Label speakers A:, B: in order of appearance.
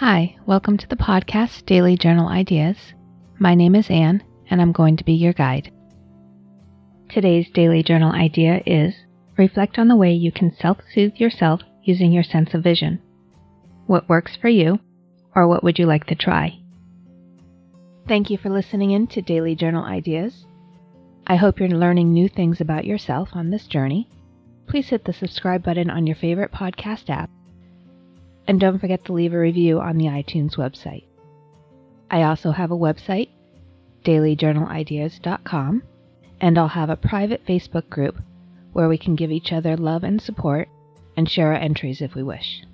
A: Hi, welcome to the podcast Daily Journal Ideas. My name is Anne, and I'm going to be your guide. Today's daily journal idea is reflect on the way you can self soothe yourself using your sense of vision. What works for you, or what would you like to try? Thank you for listening in to Daily Journal Ideas. I hope you're learning new things about yourself on this journey. Please hit the subscribe button on your favorite podcast app and don't forget to leave a review on the iTunes website. I also have a website, dailyjournalideas.com, and I'll have a private Facebook group where we can give each other love and support and share our entries if we wish.